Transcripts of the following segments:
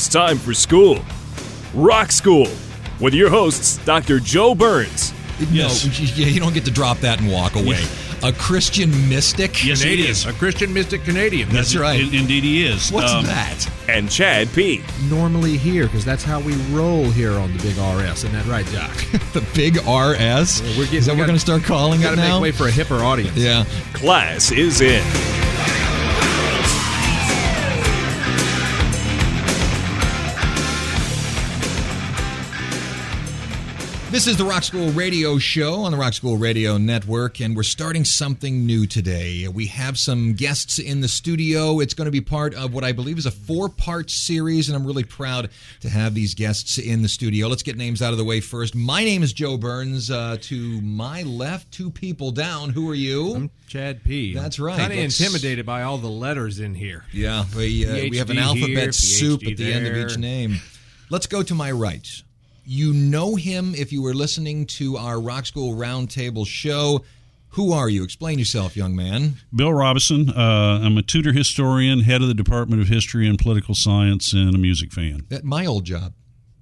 It's time for school. Rock School with your hosts, Dr. Joe Burns. Yes. No, yeah, you don't get to drop that and walk away. A Christian mystic? Yes, Canadian. he is. A Christian mystic Canadian. That's right. In, indeed, he is. What's um, that? And Chad P. Normally here, because that's how we roll here on the Big RS. Isn't that right, Doc? the Big RS? Yeah, we're getting, is that we are going to start calling it now? Got to make way for a hipper audience. Yeah. Class is in. This is the Rock School Radio Show on the Rock School Radio Network, and we're starting something new today. We have some guests in the studio. It's going to be part of what I believe is a four part series, and I'm really proud to have these guests in the studio. Let's get names out of the way first. My name is Joe Burns. Uh, to my left, two people down. Who are you? I'm Chad P. That's right. Kind of intimidated by all the letters in here. Yeah, we, uh, we have an alphabet here, soup PhD at the end of each name. Let's go to my right. You know him if you were listening to our Rock School Roundtable show. Who are you? Explain yourself, young man. Bill Robison. Uh, I'm a Tudor historian, head of the Department of History and Political Science, and a music fan. That my old job.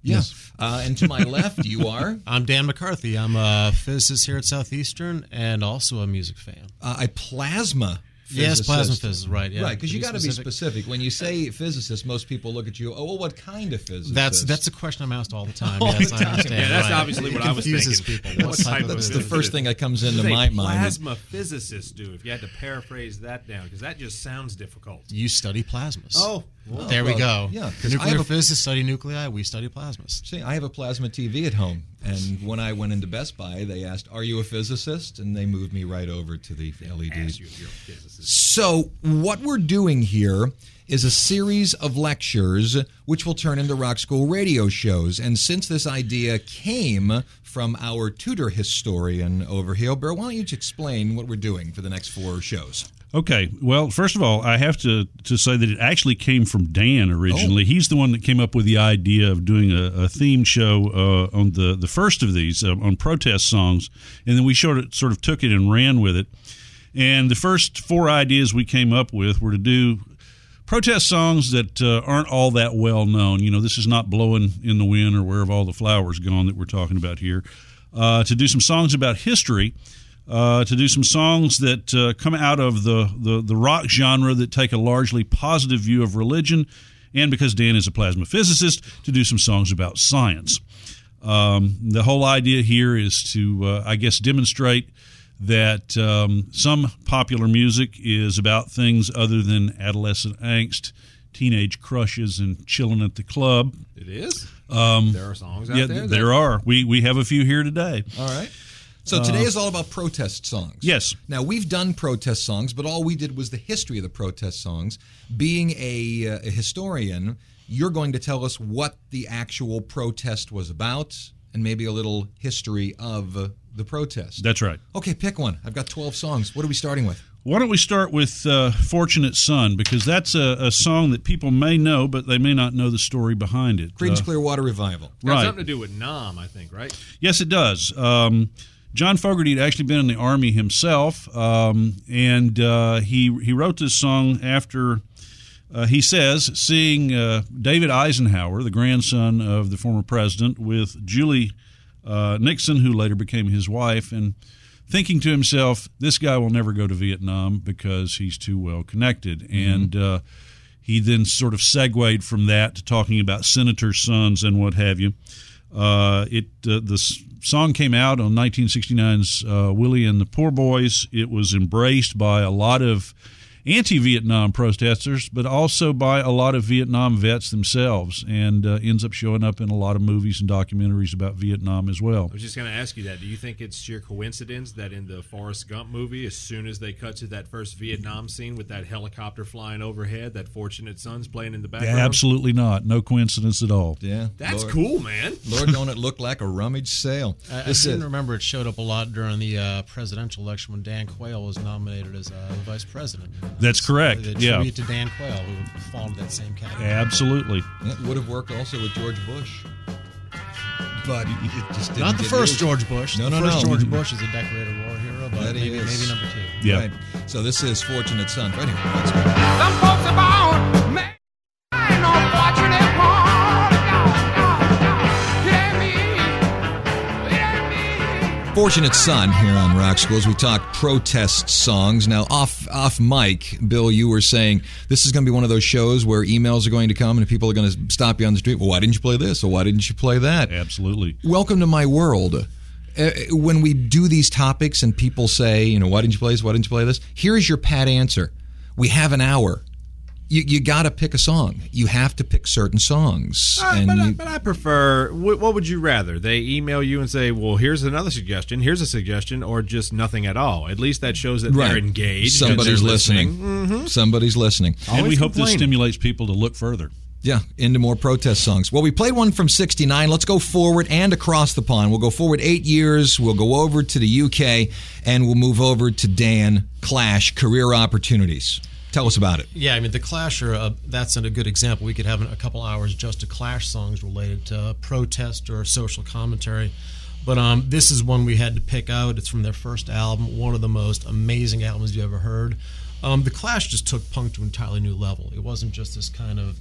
Yeah. Yes. Uh, and to my left, you are. I'm Dan McCarthy. I'm a physicist here at Southeastern and also a music fan. Uh, a plasma Yes, plasma physicist, right? Yeah, right. Because you got to be specific. When you say physicist, most people look at you. Oh, well, what kind of physicist? That's that's a question I'm asked all the time. All yes, the time. I understand. Yeah, that's right. obviously what it I was confuses thinking. people. What What type type of That's of the first thing that comes into What does my a mind. plasma physicist do? If you had to paraphrase that down, because that just sounds difficult. You study plasmas. Oh, there we well, go. yeah, 'cause I nuclear have a- physicists study nuclei. We study plasmas. See, I have a plasma TV at home, and when I went into Best Buy, they asked, "Are you a physicist?" and they moved me right over to the LEDs. you you're a physicist. So, what we're doing here is a series of lectures which will turn into Rock School radio shows. And since this idea came from our Tudor historian over here, Bill, why don't you just explain what we're doing for the next four shows? Okay. Well, first of all, I have to, to say that it actually came from Dan originally. Oh. He's the one that came up with the idea of doing a, a themed show uh, on the, the first of these uh, on protest songs, and then we sort of sort of took it and ran with it. And the first four ideas we came up with were to do protest songs that uh, aren't all that well known. You know, this is not blowing in the wind or where have all the flowers gone that we're talking about here. Uh, to do some songs about history, uh, to do some songs that uh, come out of the, the the rock genre that take a largely positive view of religion, and because Dan is a plasma physicist, to do some songs about science. Um, the whole idea here is to, uh, I guess, demonstrate that um, some popular music is about things other than adolescent angst, teenage crushes, and chilling at the club. It is. Um, there are songs out yeah, there. there are. We we have a few here today. All right. So today is all about protest songs. Yes. Now we've done protest songs, but all we did was the history of the protest songs. Being a, uh, a historian, you're going to tell us what the actual protest was about, and maybe a little history of uh, the protest. That's right. Okay, pick one. I've got 12 songs. What are we starting with? Why don't we start with uh, Fortunate Son? Because that's a, a song that people may know, but they may not know the story behind it. Creedence Uh, Clearwater Revival. Got right. something to do with Nam, I think, right? Yes, it does. Um, John Fogerty had actually been in the army himself, um, and uh, he he wrote this song after. Uh, he says, seeing uh, David Eisenhower, the grandson of the former president, with Julie uh, Nixon, who later became his wife, and thinking to himself, this guy will never go to Vietnam because he's too well connected. And uh, he then sort of segued from that to talking about senator sons and what have you. Uh, it uh, the song came out on 1969's uh, Willie and the Poor Boys. It was embraced by a lot of anti-Vietnam protesters, but also by a lot of Vietnam vets themselves, and uh, ends up showing up in a lot of movies and documentaries about Vietnam as well. I was just going to ask you that. Do you think it's sheer coincidence that in the Forrest Gump movie, as soon as they cut to that first Vietnam scene with that helicopter flying overhead, that Fortunate Son's playing in the background? Absolutely not. No coincidence at all. Yeah, That's Lord, cool, man. Lord, don't it look like a rummage sale? I, I This seem is- to remember it showed up a lot during the uh, presidential election when Dan Quayle was nominated as uh, the vice president. That's correct, The yeah. tribute to Dan Quayle, who fall into that same category. Absolutely. It would have worked also with George Bush. But it just didn't Not the get first used. George Bush. No, the no, first no. George Bush is a decorated war hero, but That maybe, maybe number two. Yeah. Right. So this is Fortunate Son right here. Fortunate Son here on Rock Schools. We talk protest songs. Now, off off mic, Bill, you were saying this is going to be one of those shows where emails are going to come and people are going to stop you on the street. Well, why didn't you play this? Or why didn't you play that? Absolutely. Welcome to my world. Uh, when we do these topics and people say, you know, why didn't you play this? Why didn't you play this? Here is your pat answer. We have an hour. You, you got to pick a song. You have to pick certain songs. Uh, and but, I, but I prefer. What, what would you rather? They email you and say, "Well, here's another suggestion. Here's a suggestion," or just nothing at all. At least that shows that they're engaged. Somebody's they're listening. Somebody's listening. and we hope this stimulates people to look further. Yeah, into more protest songs. Well, we played one from 69. Let's go forward and across the pond. We'll go forward eight years. We'll go over to the UK and we'll move over to Dan Clash Career Opportunities. Tell us about it. Yeah, I mean the Clash are uh, that's a good example. We could have a couple hours just to Clash songs related to protest or social commentary. But um, this is one we had to pick out. It's from their first album, one of the most amazing albums you ever heard. Um, the Clash just took punk to an entirely new level. It wasn't just this kind of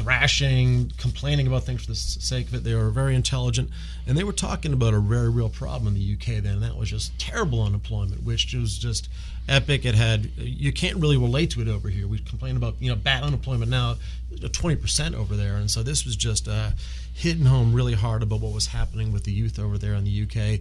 thrashing, complaining about things for the sake of it. They were very intelligent, and they were talking about a very real problem in the UK then, and that was just terrible unemployment, which was just epic. It had you can't really relate to it over here. We complain about you know bad unemployment now, twenty percent over there, and so this was just uh, hitting home really hard about what was happening with the youth over there in the UK.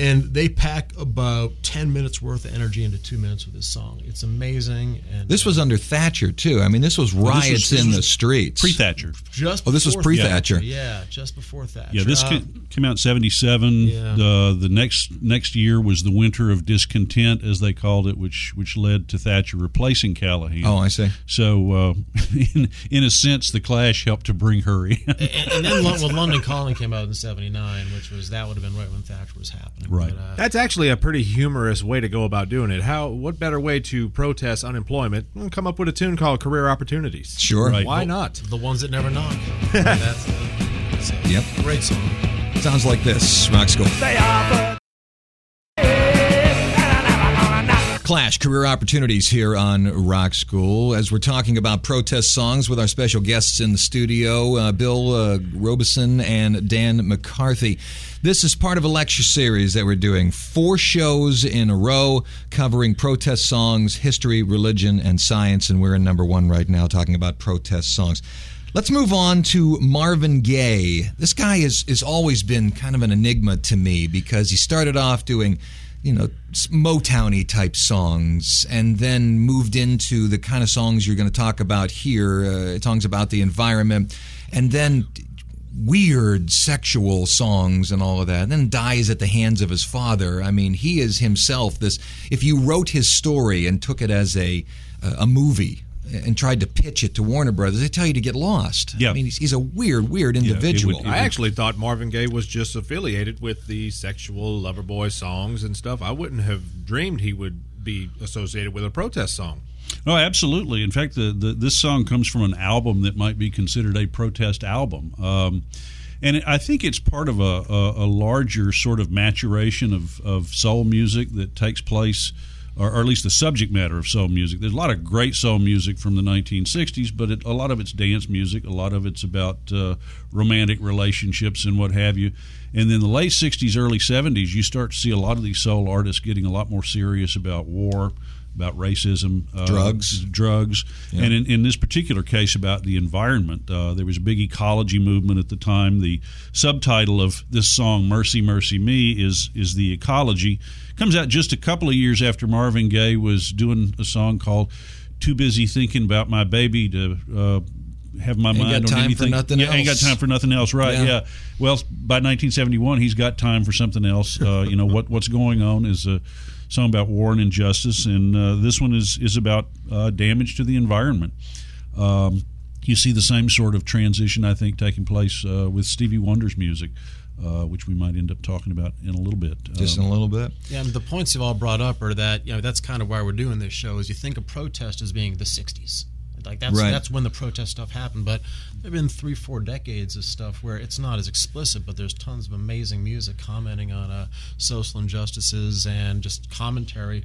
And they pack about ten minutes worth of energy into two minutes with this song. It's amazing. And This was under Thatcher, too. I mean, this was riots this in was the streets. Pre Thatcher. just Oh, this was pre-Thatcher. Yeah, just before Thatcher. Yeah, this Uh, came out in '77. Yeah. The the next next year was the winter of discontent, as they called it, which which led to Thatcher replacing Callaghan. Oh, I see. So, uh, in in a sense, the Clash helped to bring her in. and, and then Lon- well, London Calling came out in '79, which was that would have been right when Thatcher was happening. Right. But, uh, That's actually a pretty humorous way to go about doing it. How? What better way to protest unemployment? Well, Come up with a tune called "Career Opportunities." Sure. Right. Why not? the ones that never knock. That's it's a Yep. great song. Sounds like this. Rock School. Clash Career Opportunities here on Rock School as we're talking about protest songs with our special guests in the studio, uh, Bill uh, Robison and Dan McCarthy. This is part of a lecture series that we're doing. Four shows in a row covering protest songs, history, religion, and science, and we're in number one right now talking about protest songs. Let's move on to Marvin Gaye. This guy has, has always been kind of an enigma to me because he started off doing, you know, Motowny type songs and then moved into the kind of songs you're going to talk about here, uh, songs about the environment, and then weird sexual songs and all of that, and then dies at the hands of his father. I mean, he is himself this. If you wrote his story and took it as a a movie and tried to pitch it to Warner Brothers, they tell you to get lost. Yeah. I mean, he's, he's a weird, weird it would- individual. it I actually thought Marvin Gaye was just affiliated with the sexual lover boy songs and stuff. I wouldn't have dreamed he would be associated with a protest song. Oh, absolutely. In fact, the, the this song comes from an album that might be considered a protest album. Um, and I think it's part of a, a, a larger sort of maturation of, of soul music that takes place, or, or at least the subject matter of soul music. There's a lot of great soul music from the 1960s, but it, a lot of it's dance music. A lot of it's about uh, romantic relationships and what have you. And then the late 60s, early 70s, you start to see a lot of these soul artists getting a lot more serious about war, about racism, uh, Drugs. drugs, and in, in this particular case about the environment. Uh, there was a big ecology movement at the time. The subtitle of this song, "Mercy, Mercy Me," is is the ecology. Comes out just a couple of years after Marvin Gaye was doing a song called too busy thinking about my baby to uh, have my Ain't mind got on time for anything. nothing yeah, ain't got time for nothing else. Right? Yeah. Yeah. Well, by 1971, he's got time for something else. Uh, you know what what's going on is a song about war and injustice, and uh, this one is is about uh, damage to the environment. Um, you see the same sort of transition, I think, taking place uh, with Stevie Wonder's music, uh, which we might end up talking about in a little bit. Just Um, in a little bit. Yeah, I mean, the points you've all brought up are that you know that's kind of why we're doing this show. Is you think of protest as being the '60s, like that's Right. that's when the protest stuff happened. But there've been three, four decades of stuff where it's not as explicit, but there's tons of amazing music commenting on uh, social injustices and just commentary.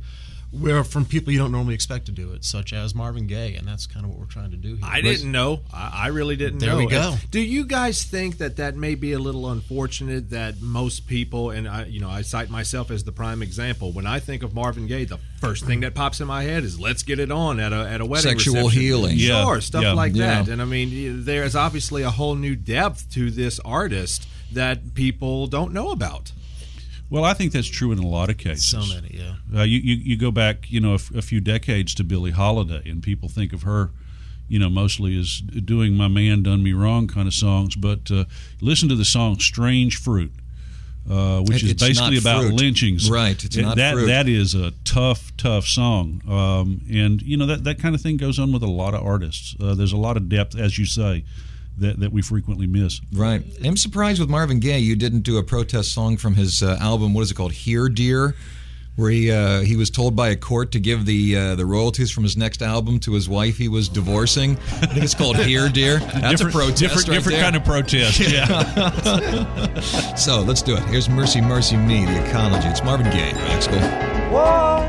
Where from people you don't normally expect to do it, such as Marvin Gaye, and that's kind of what we're trying to do here. I didn't know. I, I really didn't There know. we go. And Do you guys think that that may be a little unfortunate that most people, and I, you know, I cite myself as the prime example. When I think of Marvin Gaye, the first thing that pops in my head is "Let's get it on" at a at a wedding Sexual reception. healing. Yeah. sure, stuff Yeah. like Yeah. that. And I mean, there's obviously a whole new depth to this artist that people don't know about. Well, I think that's true in a lot of cases. So many, yeah. Uh, you, you you go back, you know, a, f- a few decades to Billie Holiday, and people think of her, you know, mostly as doing "My Man Done Me Wrong" kind of songs. But uh, listen to the song "Strange Fruit," uh, which It- is basically about lynchings. Right, it's It- not that fruit. that is a tough, tough song, um, and you know that that kind of thing goes on with a lot of artists. Uh, there's a lot of depth, as you say, that that we frequently miss. Right. I'm surprised with Marvin Gaye you didn't do a protest song from his uh, album. What is it called? Here, Dear, where he uh, he was told by a court to give the uh, the royalties from his next album to his wife he was divorcing. I think it's called Here, Dear. That's a different, protest. different, right different there. kind of protest. Yeah. So let's do it. Here's Mercy, Mercy Me, the ecology. It's Marvin Gaye, Rock School. Whoa,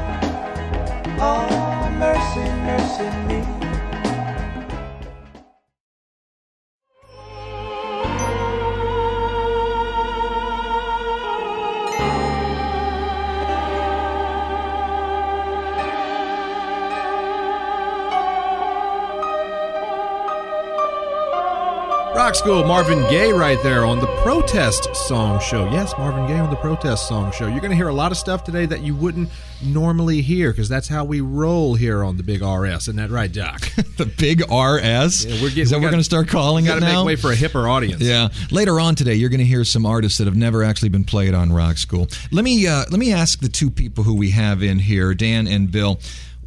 oh, mercy, mercy me. Rock School, Marvin Gaye right there on the Protest Song Show. Yes, Marvin Gaye on the Protest Song Show. You're going to hear a lot of stuff today that you wouldn't normally hear because that's how we roll here on the Big RS. Isn't that right, Doc? The big RS. Yeah, we're getting- is that we we're going to start calling Got it to now? make way for a hipper audience. Yeah. Later on today, you're going to hear some artists that have never actually been played on Rock School. Let me uh, let me ask the two people who we have in here, Dan and Bill.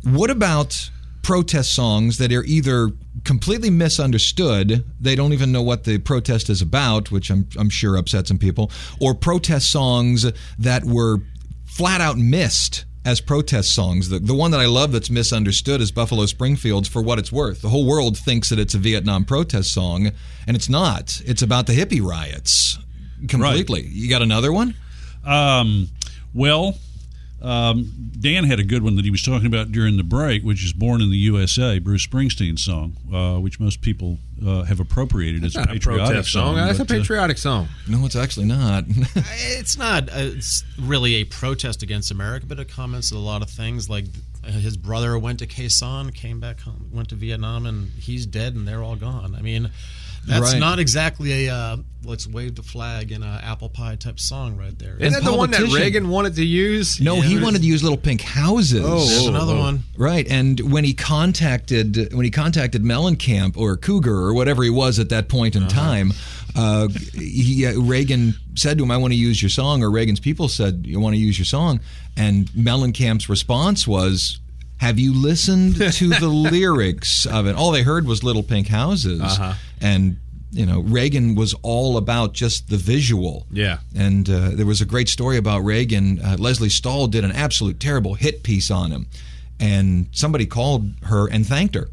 What about protest songs that are either completely misunderstood, they don't even know what the protest is about, which I'm I'm sure upset some people, or protest songs that were flat out missed as protest songs. The, the one that I love that's misunderstood is Buffalo Springfield's For What It's Worth. The whole world thinks that it's a Vietnam protest song, and it's not. It's about the hippie riots completely. You got another one? Um, well, um, Dan had a good one that he was talking about during the break, which is "Born in the USA," Bruce Springsteen's song, uh, which most people uh, have appropriated as a Not a patriotic protest song. That's a but, uh, patriotic song. No, it's actually not. It's not. Uh, it's really a protest against America, but it comments on a lot of things. Like uh, his brother went to Khe Sanh, came back home, went to Vietnam, and he's dead, and they're all gone. I mean, that's Right. not exactly a uh, let's wave the flag in a apple pie type song right there. Isn't that the one that Reagan wanted to use? no, he wanted to use Little Pink Houses. There's another one. Right, and when he contacted when he contacted Mellencamp or Cougar or whatever he was at that point in time, uh, he, uh, Reagan said to him, "I want to use your song," or Reagan's people said, "You want to use your song," and Mellencamp's response was. Have you listened to the lyrics of it? All they heard was "Little Pink Houses," and you know Reagan was all about just the visual. Yeah. And uh, there was a great story about Reagan. Uh, Lesley Stahl did an absolute terrible hit piece on him. And somebody called her and thanked her.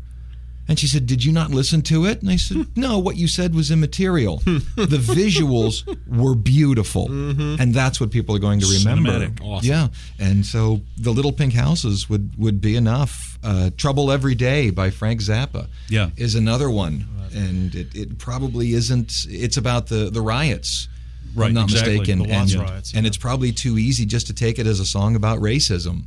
And she said, Did you not listen to it? And I said, hmm. No, what you said was immaterial. Hmm. the visuals were beautiful. Mm-hmm. And that's what people are going to remember. Cinematic. Awesome. Yeah. And so the Little Pink Houses would, would be enough. Uh, Trouble Every Day by Frank Zappa Yeah. is another one. And it, it probably isn't, it's about the, the riots. Right, I'm not exactly. mistaken. And, riots, and it's probably too easy just to take it as a song about racism,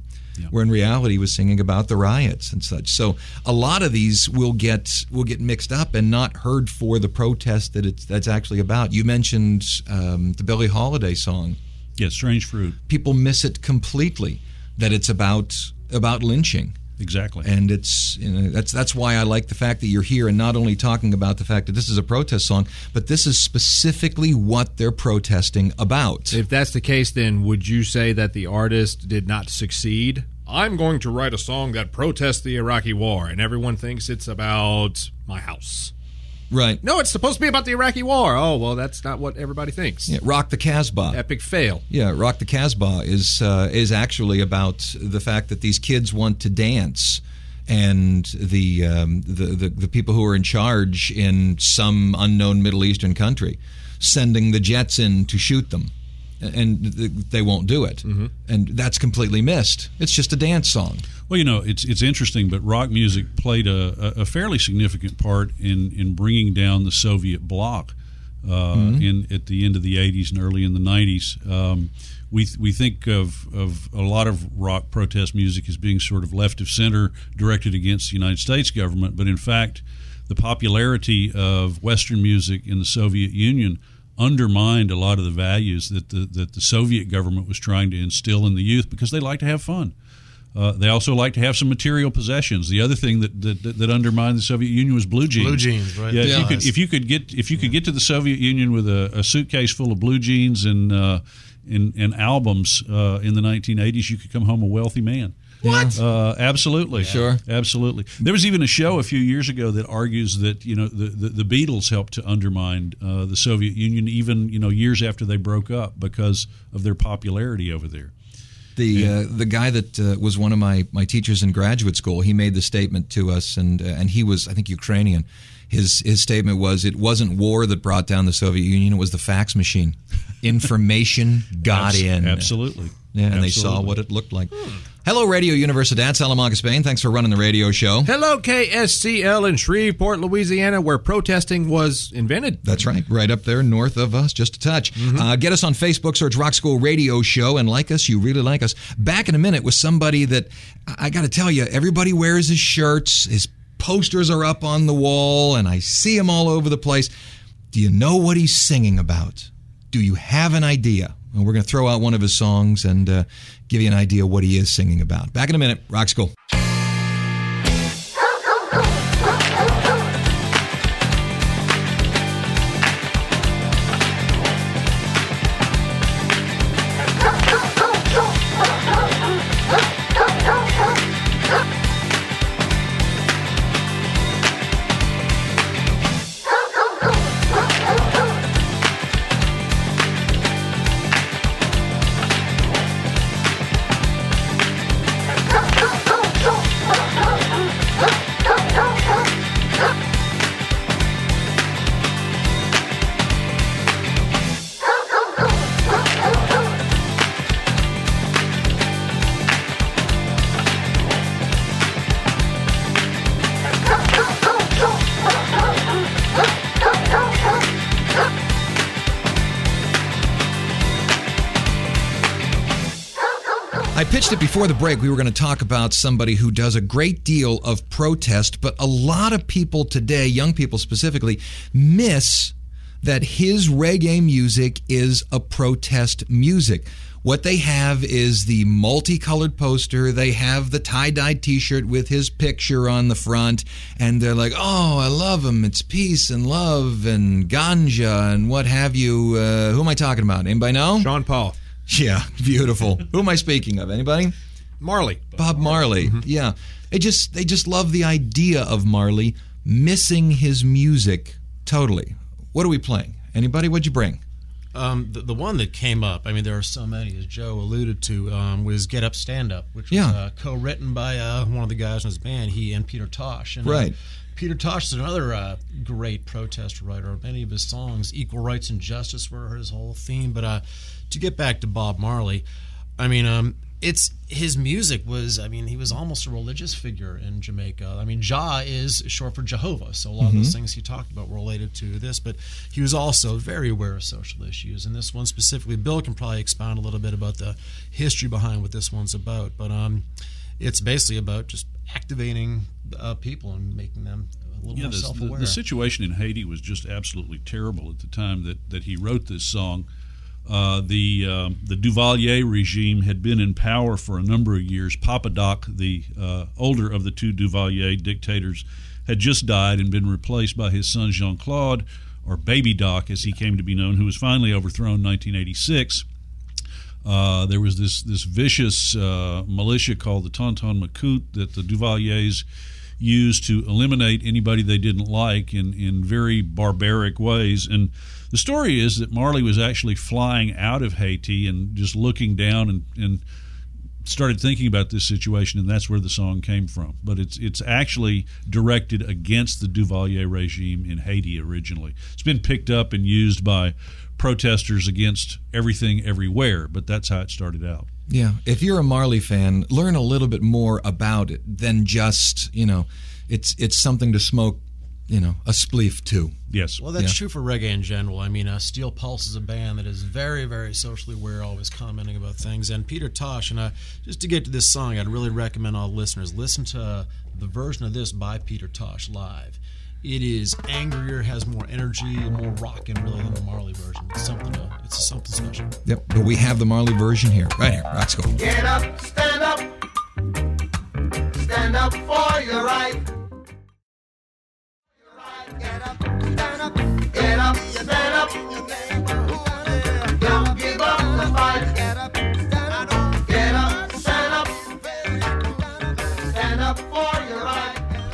where in reality he was singing about the riots and such. So a lot of these will get will get mixed up and not heard for the protest that it's that's actually about. You mentioned um, the Billie Holiday song. Yeah, "Strange Fruit." People miss it completely that it's about about lynching. Exactly. And it's you know, that's that's why I like the fact that you're here and not only talking about the fact that this is a protest song, but this is specifically what they're protesting about. If that's the case, then would you say that the artist did not succeed? I'm going to write a song that protests the Iraqi war, and everyone thinks it's about my house. Right. No, it's supposed to be about the Iraqi war. Oh, well, that's not what everybody thinks. Yeah, Rock the Casbah. Epic fail. Yeah, Rock the Casbah is uh, is actually about the fact that these kids want to dance, and the, um, the the the people who are in charge in some unknown Middle Eastern country sending the jets in to shoot them, and they won't do it, and that's completely missed. It's just a dance song. Well, you know, it's it's interesting, but rock music played a, a fairly significant part in, in bringing down the Soviet bloc uh, in at the end of the '80s and early in the '90s. Um, we we think of of a lot of rock protest music as being sort of left of center, directed against the United States government, but in fact, the popularity of Western music in the Soviet Union undermined a lot of the values that the that the Soviet government was trying to instill in the youth because they like to have fun. Uh, they also like to have some material possessions. The other thing that that, that, that undermined the Soviet Union was blue jeans. Blue jeans, right. Yeah, if you could if you could get if you could get to the Soviet Union with a, a suitcase full of blue jeans and uh, and, and albums uh, in the 1980s, you could come home a wealthy man. What? Uh, absolutely. Sure. Absolutely. There was even a show a few years ago that argues that you know the, the, the Beatles helped to undermine uh, the Soviet Union even you know years after they broke up because of their popularity over there. The uh, the guy that uh, was one of my, my teachers in graduate school, he made the statement to us, and uh, and he was I think Ukrainian. His his statement was, "It wasn't war that brought down the Soviet Union; it was the fax machine. Information got Abs- in. Absolutely. Yeah, and they saw what it looked like. Hello, Radio Universidad, Salamanca, Spain. Thanks for running the radio show. Hello, KSCL in Shreveport, Louisiana, where protesting was invented. That's right, right up there north of us, just a touch. Uh, get us on Facebook, search Rock School Radio Show, and like us. You really like us. Back in a minute with somebody that I, I got to tell you, everybody wears his shirts. His posters are up on the wall, and I see him all over the place. Do you know what he's singing about? Do you have an idea? Well, we're going to throw out one of his songs and uh, give you an idea what he is singing about. Back in a minute, Rock School. Pitched it before the break. We were going to talk about somebody who does a great deal of protest, but a lot of people today, young people specifically, miss that his reggae music is a protest music. What they have is the multicolored poster. They have the tie dye t shirt with his picture on the front. And they're like, oh, I love him. It's peace and love and ganja and what have you. Uh, who am I talking about? Anybody know? Sean Paul. Yeah, beautiful. Who am I speaking of? Anybody? Marley. Bob Marley. Mm-hmm. Yeah. They just they just love the idea of Marley missing his music totally. What are we playing? Anybody? What'd you bring? Um, the, the one that came up, I mean, there are so many, as Joe alluded to, um, was Get Up, Stand Up, which was Yeah. uh, co-written by uh, one of the guys in his band, he and Peter Tosh. And, uh, Right. Peter Tosh is another uh, great protest writer. Many of his songs, equal rights and justice, were his whole theme. But uh, to get back to Bob Marley, I mean, um, it's his music was. I mean, he was almost a religious figure in Jamaica. I mean, Jah is short for Jehovah, so a lot of those things he talked about were related to this. But he was also very aware of social issues, and this one specifically, Bill can probably expound a little bit about the history behind what this one's about. But um, it's basically about just activating uh, people and making them a little Yeah, more the, the, self-aware. the situation in Haiti was just absolutely terrible at the time that, that he wrote this song. Uh, the um, the Duvalier regime had been in power for a number of years. Papa Doc, the uh, older of the two Duvalier dictators, had just died and been replaced by his son Jean Claude, or Baby Doc, as he came to be known, who was finally overthrown in 1986. Uh, there was this this vicious uh, militia called the Tonton Macoute that the Duvaliers used to eliminate anybody they didn't like in, in very barbaric ways. And the story is that Marley was actually flying out of Haiti and just looking down and, and started thinking about this situation, and that's where the song came from. But it's it's actually directed against the Duvalier regime in Haiti originally. It's been picked up and used by protesters against everything everywhere, but that's how it started out. Yeah, if you're a Marley fan, learn a little bit more about it than just you know, it's it's something to smoke, you know, a spleef to. Yes. Well, that's Yeah. true for reggae in general. I mean, uh, Steel Pulse is a band that is very, very socially aware, always commenting about things. And Peter Tosh, and uh, just to get to this song, I'd really recommend all listeners listen to the version of this by Peter Tosh live. It is angrier, has more energy, more rockin' really than the Marley version. It's something. To, it's something special. Yep, but we have the Marley version here, right here. Rock School. Get up, stand up. Stand up for your right. Get up, stand up. Get up, stand up.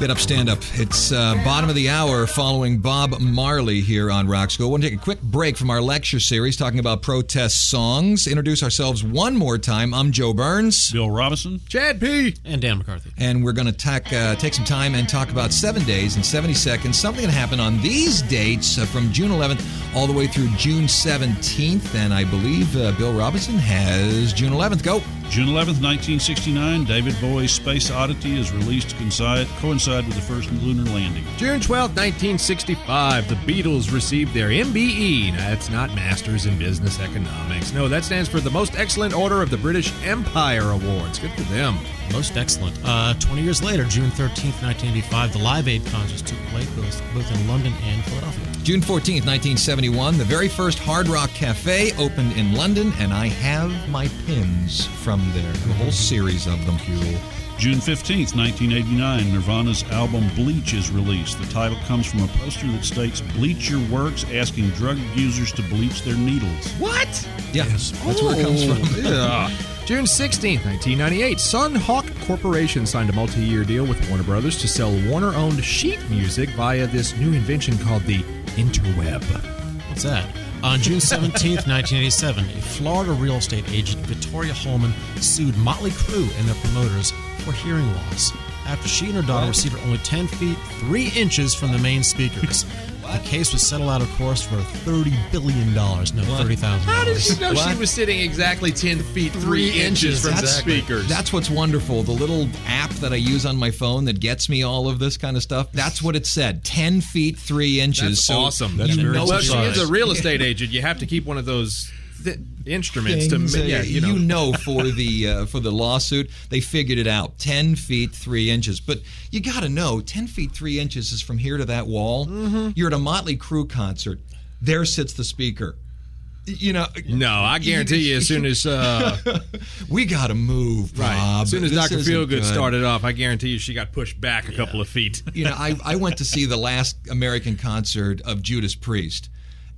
Get up, stand up. It's uh, bottom of the hour following Bob Marley here on Rock School. want to take a quick break from our lecture series talking about protest songs. Introduce ourselves one more time. I'm Joe Burns. Bill Robison. Chad P. And Dan McCarthy. And we're going to tack, uh, take some time and talk about seven days and 70 seconds. Something that happened on these dates uh, from June 11th all the way through June 17th. And I believe uh, Bill Robison has June 11th. Go. June 11th, 1969, David Bowie's Space Oddity is released to coincide, coincide with the first lunar landing. June 12, 1965, the Beatles received their MBE. Now, That's not Masters in Business Economics. No, that stands for the Most Excellent Order of the British Empire Awards. Good for them. Most excellent. Uh, 20 years later, June 13th, 1985, the Live Aid concerts took place both, both in London and Philadelphia. June 14th, 1971, the very first Hard Rock Cafe opened in London, and I have my pins from there. A whole series of them. Cool. June 15th, 1989, Nirvana's album Bleach is released. The title comes from a poster that states Bleach your works, asking drug users to bleach their needles. What? Yeah, that's where it comes oh, from. Yeah. June 16th, 1998, Sun Hawk Corporation signed a multi year deal with Warner Brothers to sell Warner owned sheet music via this new invention called the interweb. What's that? On June 17, 1987, a Florida real estate agent, Victoria Holman, sued Motley Crue and their promoters for hearing loss after she and her daughter received only 10 feet 3 inches from the main speakers. The case was settled out, of course, for $30 billion. No, $30,000. How did she know What? she was sitting exactly 10 feet 3 inches from the That's- speakers? That's what's wonderful. The little app that I use on my phone that gets me all of this kind of stuff. That's what it said. Ten feet three inches. That's so awesome. you very know well, she is a real estate agent. You have to keep one of those th- instruments to, things, ma- uh, yeah, you know. for the uh, for the lawsuit. They figured it out. Ten feet three inches. But you got to know, ten feet three inches is from here to that wall. Mm-hmm. You're at a Motley Crue concert. There sits the speaker. You know, No, I guarantee you, as soon as uh, we got to move, right, Bob. as soon as This isn't Feelgood good. started off, I guarantee you she got pushed back a couple of feet. you know, I, I went to see the last American concert of Judas Priest,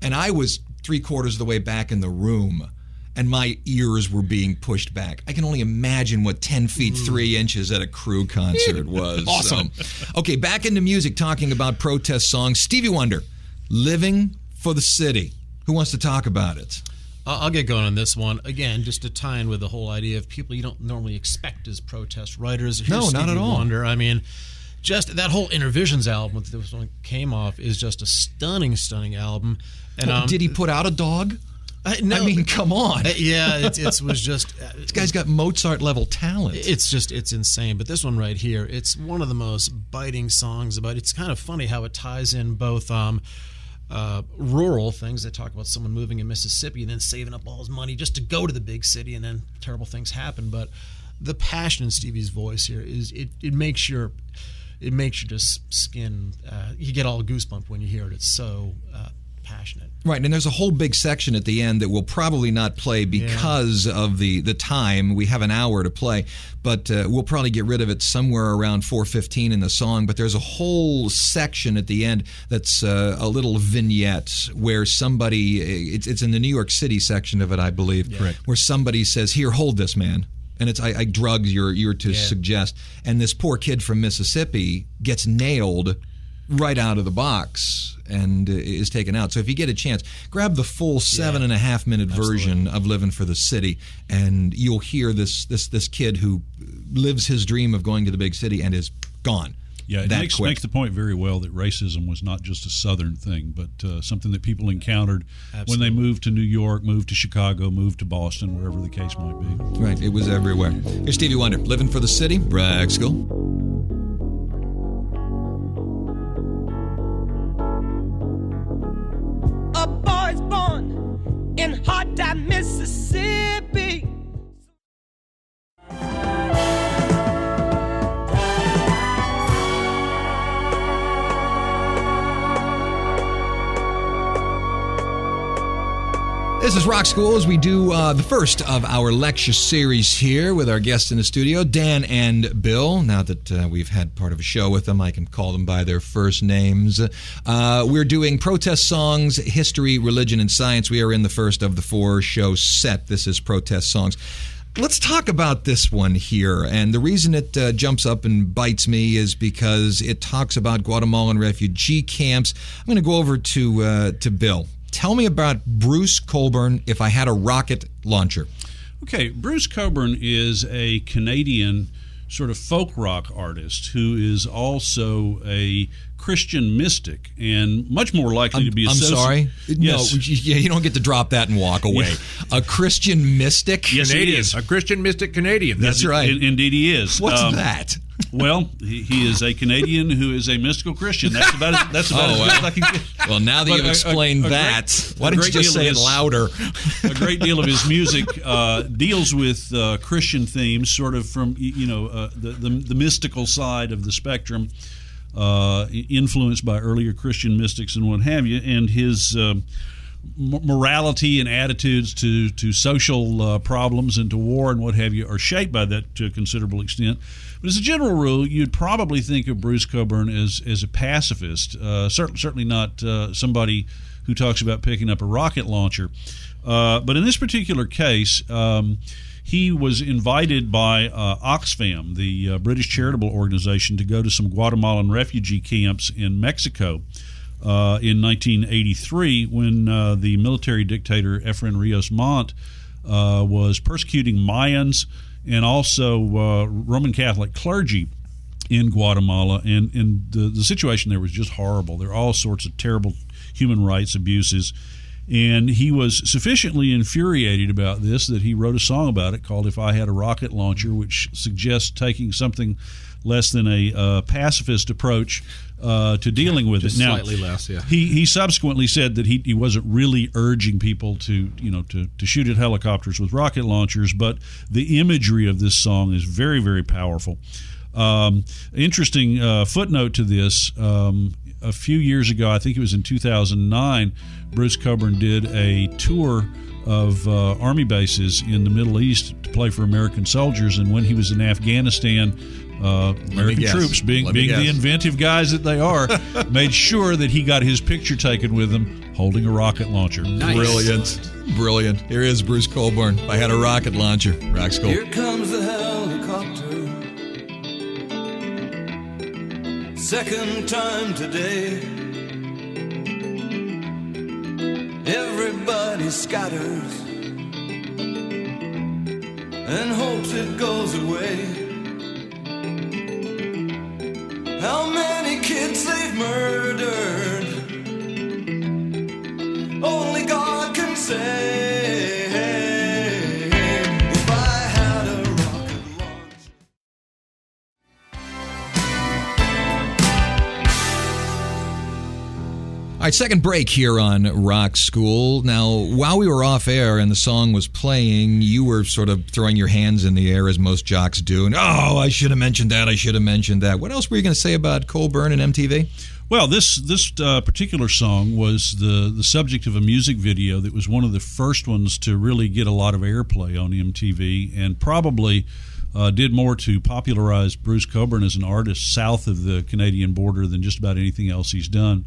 and I was three quarters of the way back in the room, and my ears were being pushed back. I can only imagine what 10 feet mm. 3 inches at a Crue concert was. Uh, awesome. So, okay, back into music, talking about protest songs. Stevie Wonder, Living for the City. Who wants to talk about it? I'll I'll get going on this one again, just to tie in with the whole idea of people you don't normally expect as protest writers. Here's No, not Stevie at all. Wonder. I mean, just that whole Innervisions album that this one came off is just a stunning, stunning album. And um, Did he put out a dog? I, no, I mean, come on. uh, yeah, it, it was just uh, This guy's got Mozart level talent. It's just it's insane. But this one right here, it's one of the most biting songs about. It's kind of funny how it ties in both um, uh, rural things that talk about someone moving in Mississippi and then saving up all his money just to go to the big city, and then terrible things happen. But the passion in Stevie's voice here is it. It makes your it makes your just skin. Uh, you get all goosebump when you hear it. It's so. Passionate. Right, and there's a whole big section at the end that we'll probably not play because of the the time. We have an hour to play, but uh, we'll probably get rid of it somewhere around 4:15 in the song. But there's a whole section at the end that's uh, a little vignette where somebody it's, it's in the New York City section of it, I believe, Correct. where somebody says, "Here, hold this, man." And it's I, I drugs you're you're to suggest, and this poor kid from Mississippi gets nailed right out of the box and is taken out. So if you get a chance, grab the full seven and a half minute version of "Living for the City," and you'll hear this this this kid who lives his dream of going to the big city and is gone. Yeah, it makes, makes the point very well that racism was not just a Southern thing, but uh, something that people encountered when they moved to New York, moved to Chicago, moved to Boston, wherever the case might be. Right, it was everywhere. Here's Stevie Wonder, "Living for the City," Rock School. This is Rock School as we do uh, the first of our lecture series here with our guests in the studio, Dan and Bill. Now that uh, we've had part of a show with them, I can call them by their first names. Uh, we're doing protest songs, history, religion, and science. We are in the first of the four show set. This is protest songs. Let's talk about this one here. And the reason it uh, jumps up and bites me is because it talks about Guatemalan refugee camps. I'm going to go over to uh, to Bill. Tell me about Bruce Cockburn if I had a rocket launcher. Okay, Bruce Cockburn is a Canadian sort of folk rock artist who is also a Christian mystic and much more likely to be I'm associated. sorry. Yes. No, yeah, you don't get to drop that and walk away. A Christian mystic? Yes, he Canadian, is. a Christian mystic Canadian. That's right. In- indeed, he is. What's Um, that? Well, he, he is a Canadian who is a mystical Christian. That's about as, that's about Oh, as good well. as I can get. Well, now that But you've a- a- explained a that, a why don't you just say of it louder? a great deal of his music uh, deals with uh, Christian themes, sort of from you know uh, the, the the mystical side of the spectrum, uh, influenced by earlier Christian mystics and what have you, and his. Morality and attitudes to to social uh, problems and to war and what have you are shaped by that to a considerable extent. But as a general rule, you'd probably think of Bruce Cockburn as as a pacifist. Uh, certainly, certainly not uh, somebody who talks about picking up a rocket launcher. Uh, but in this particular case. Um, he was invited by uh, Oxfam, the uh, British charitable organization, to go to some Guatemalan refugee camps in Mexico uh, in 1983 when uh, the military dictator Efren Rios Montt uh, was persecuting Mayans and also uh, Roman Catholic clergy in Guatemala. And, and the, the situation there was just horrible. There were all sorts of terrible human rights abuses. And he was sufficiently infuriated about this that he wrote a song about it called If I Had a Rocket Launcher, which suggests taking something less than a uh, pacifist approach uh, to dealing with Just it. Now, slightly less, yeah. He he subsequently said that he, he wasn't really urging people to you know to, to shoot at helicopters with rocket launchers, but the imagery of this song is very very powerful. Um, interesting uh, footnote to this. Um, a few years ago, I think it was in 2009, Bruce Cockburn did a tour of uh, army bases in the Middle East to play for American soldiers. And when he was in Afghanistan, uh, American troops, being, Let me being the inventive guys that they are, made sure that he got his picture taken with them holding a rocket launcher. Brilliant. Brilliant. Here is Bruce Cockburn. I had a rocket launcher. Rock School. Here comes the helicopter. Second time today. Everybody scatters and hopes it goes away. How many kids they've murdered? Only God can say. Right, second break here on Rock School. Now, while we were off air and the song was playing, you were sort of throwing your hands in the air as most jocks do. And, oh, I should have mentioned that. I should have mentioned that. What else were you going to say about Cockburn and MTV? Well, this this uh, particular song was the the subject of a music video that was one of the first ones to really get a lot of airplay on MTV, and probably uh, did more to popularize Bruce Cockburn as an artist south of the Canadian border than just about anything else he's done.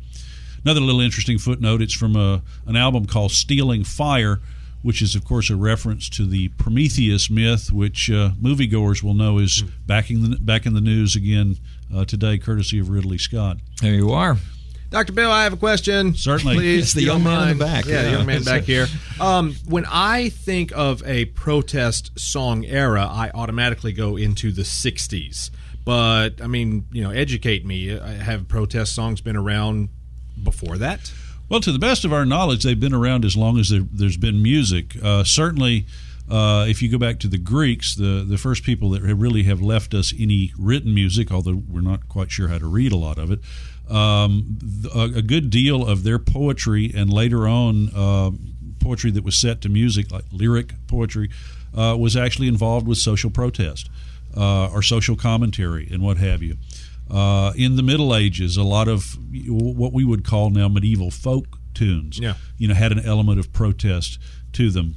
Another little interesting footnote: it's from a an album called "Stealing Fire." Which is, of course, a reference to the Prometheus myth, which uh, moviegoers will know is back in the back in the news again uh, today, courtesy of Ridley Scott. There you are. Dr. Bill, I have a question. Certainly. Please, It's the if young don't man in the back. Yeah, the young man back here. Um, when I think of a protest song era, I automatically go into the 60s. But, I mean, you know, educate me. Uh, Have protest songs been around before that? Well, to the best of our knowledge, they've been around as long as there, there's been music. Uh, certainly, uh, if you go back to the Greeks, the, the first people that really have left us any written music, although we're not quite sure how to read a lot of it, um, a, a good deal of their poetry and later on uh, poetry that was set to music, like lyric poetry, uh, was actually involved with social protest uh, or social commentary and what have you. Uh, in the Middle Ages, a lot of what we would call now medieval folk tunes, Yeah. you know, had an element of protest to them.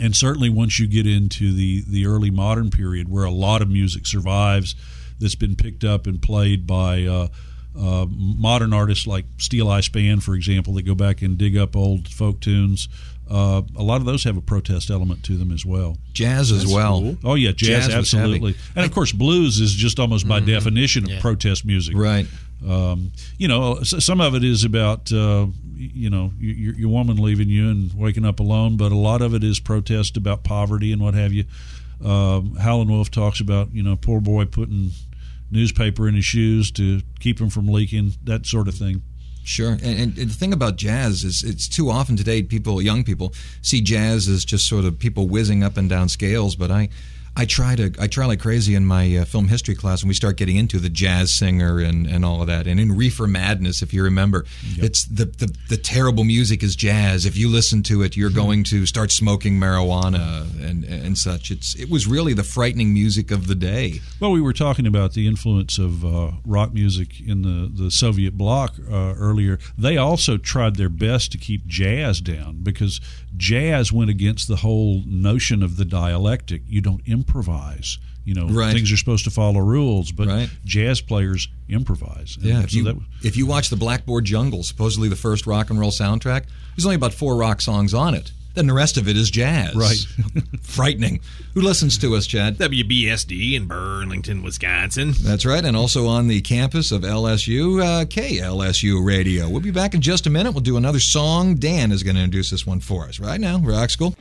And certainly, once you get into the the early modern period, where a lot of music survives, that's been picked up and played by uh, uh, modern artists like Steeleye Span, for example, that go back and dig up old folk tunes. Uh, a lot of those have a protest element to them as well. Jazz as well. Oh yeah, jazz, Jazz absolutely, and of course blues is just almost by definition of Yeah. protest music. Right. Um, you know, some of it is about uh, you know your, your woman leaving you and waking up alone, but a lot of it is protest about poverty and what have you. Um, Howlin' Wolf talks about you know poor boy putting newspaper in his shoes to keep him from leaking, that sort of thing. Sure, and, and the thing about jazz is it's too often today people, young people, see jazz as just sort of people whizzing up and down scales. But I, I try to, I try like crazy in my uh, film history class when we start getting into the jazz singer and, and all of that. And in Reefer Madness, if you remember, it's the, the the terrible music is jazz. If you listen to it, you're going to start smoking marijuana and and such. It's it was really the frightening music of the day. Well, we were talking about the influence of uh, rock music in the, the Soviet bloc uh, earlier. They also tried their best to keep jazz down because jazz went against the whole notion of the dialectic. You don't improvise. You know, Right. things are supposed to follow rules, but Right. jazz players improvise. Yeah, if so you that- if you watch the Blackboard Jungle, supposedly the first rock and roll soundtrack, there's only about four rock songs on it. Then the rest of it is jazz. Right. Frightening. Who listens to us, Chad? WBSD in Burlington, Wisconsin. That's right, and also on the campus of LSU, uh, KLSU Radio. We'll be back in just a minute. We'll do another song. Dan is going to introduce this one for us right now. Rock School.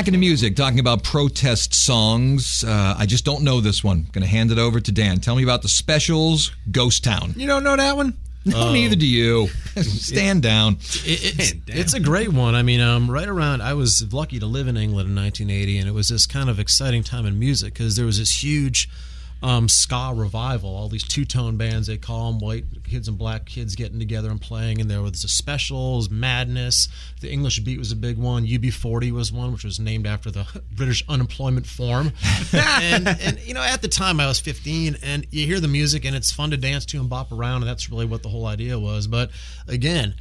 Back into music, talking about protest songs. Uh, I just don't know this one. Going to hand it over to Dan. Tell me about the specials, Ghost Town. You don't know that one? No, neither do you. Stand down. It, it's, it's a great one. I mean, um, right around, I was lucky to live in England in 1980, and it was this kind of exciting time in music because there was this huge um, ska revival. All these two tone bands, they call them white kids and black kids getting together and playing. And there was the specials, Madness. The English Beat was a big one. UB40 was one, which was named after the British unemployment form. and, and, you know, at the time I was 15, and you hear the music, and it's fun to dance to and bop around, and that's really what the whole idea was. But again,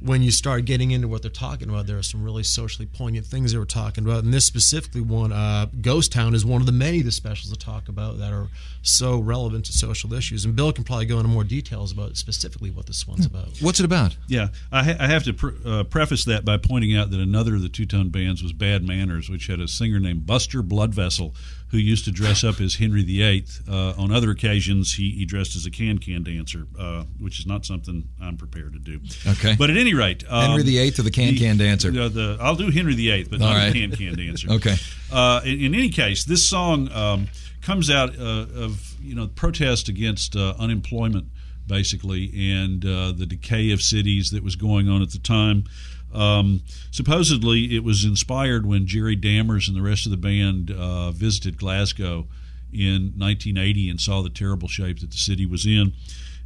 when you start getting into what they're talking about, there are some really socially poignant things they were talking about. And this specifically one, uh, Ghost Town, is one of the many of the specials to talk about that are so relevant to social issues. And Bill can probably go into more details about specifically what this one's about. What's it about? Yeah, I, ha- I have to pre- uh, preface that by pointing out that another of the two tone bands was Bad Manners, which had a singer named Buster Bloodvessel who used to dress up as Henry VIII. Uh, on other occasions, he, he dressed as a can can dancer, uh, which is not something I'm prepared to do. Okay. But at any rate, um, Henry VIII or the can-can dancer? The, the, I'll do Henry VIII, but All not right. the can can dancer. Okay. Uh, in, in any case, this song um, comes out uh, of you know protest against uh, unemployment, basically, and uh, the decay of cities that was going on at the time. Um, supposedly, it was inspired when Jerry Dammers and the rest of the band uh, visited Glasgow in 1980 and saw the terrible shape that the city was in,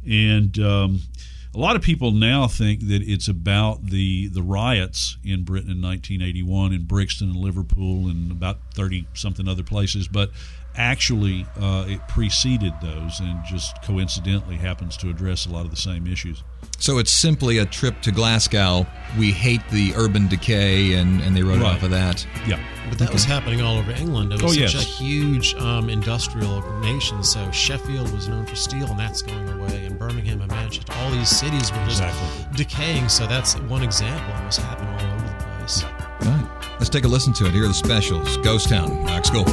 and um, a lot of people now think that it's about the the riots in Britain in 1981 in Brixton and Liverpool and about 30 something other places, but actually uh, it preceded those and just coincidentally happens to address a lot of the same issues. So it's simply a trip to Glasgow. We hate the urban decay, and, and they wrote Right. off of that. Yeah. But that was happening all over England. It was Oh, such yes. a huge um, industrial nation. So Sheffield was known for steel, and that's going away. And Birmingham and Manchester, all these cities were just Exactly. decaying. So that's one example. It was happening all over the place. All right. Let's take a listen to it. Here are the specials. Ghost Town, Rock School.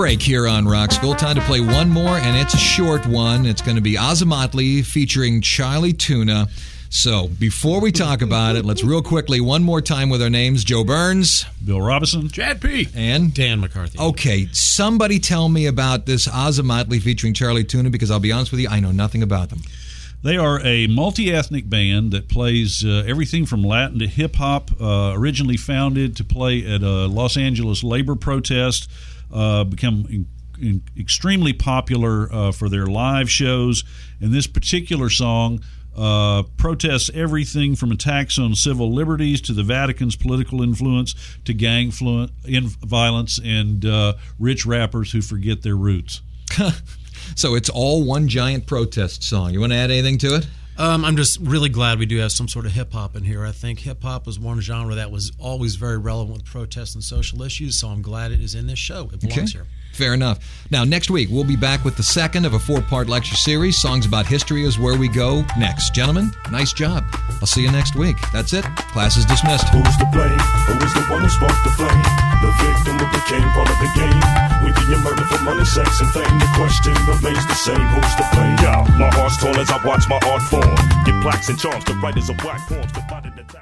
Break here on Rock School. Time to play one more, and it's a short one. It's going to be Ozomatli featuring Chali 2na. So before we talk about it, let's real quickly one more time with our names: Joe Burns, Bill Robison, Chad P. and Dan McCarthy. Okay, somebody tell me about this Ozomatli featuring Chali 2na because I'll be honest with you, I know nothing about them. They are a multi ethnic band that plays uh, everything from Latin to hip hop. Uh, originally founded to play at a Los Angeles labor protest, uh, become in, in extremely popular uh, for their live shows. And this particular song uh, protests everything from attacks on civil liberties to the Vatican's political influence to gang flu- in violence and uh, rich rappers who forget their roots. So it's all one giant protest song. You want to add anything to it? Um, I'm just really glad we do have some sort of hip hop in here. I think hip hop was one genre that was always very relevant with protests and social issues, so I'm glad it is in this show. It belongs here. Fair enough. Now, next week, we'll be back with the second of a four part lecture series. Songs about history is where we go next. Gentlemen, nice job. I'll see you next week. That's it. Class is dismissed. Who's to blame? Who is the one who sparked the flame? The victim who became part of the game. We being murdered for money, sex, and fame. The question remains the same. Who's to blame? Yo, my heart's torn as I watch my art form. Get plaques and charms to write as a black poem.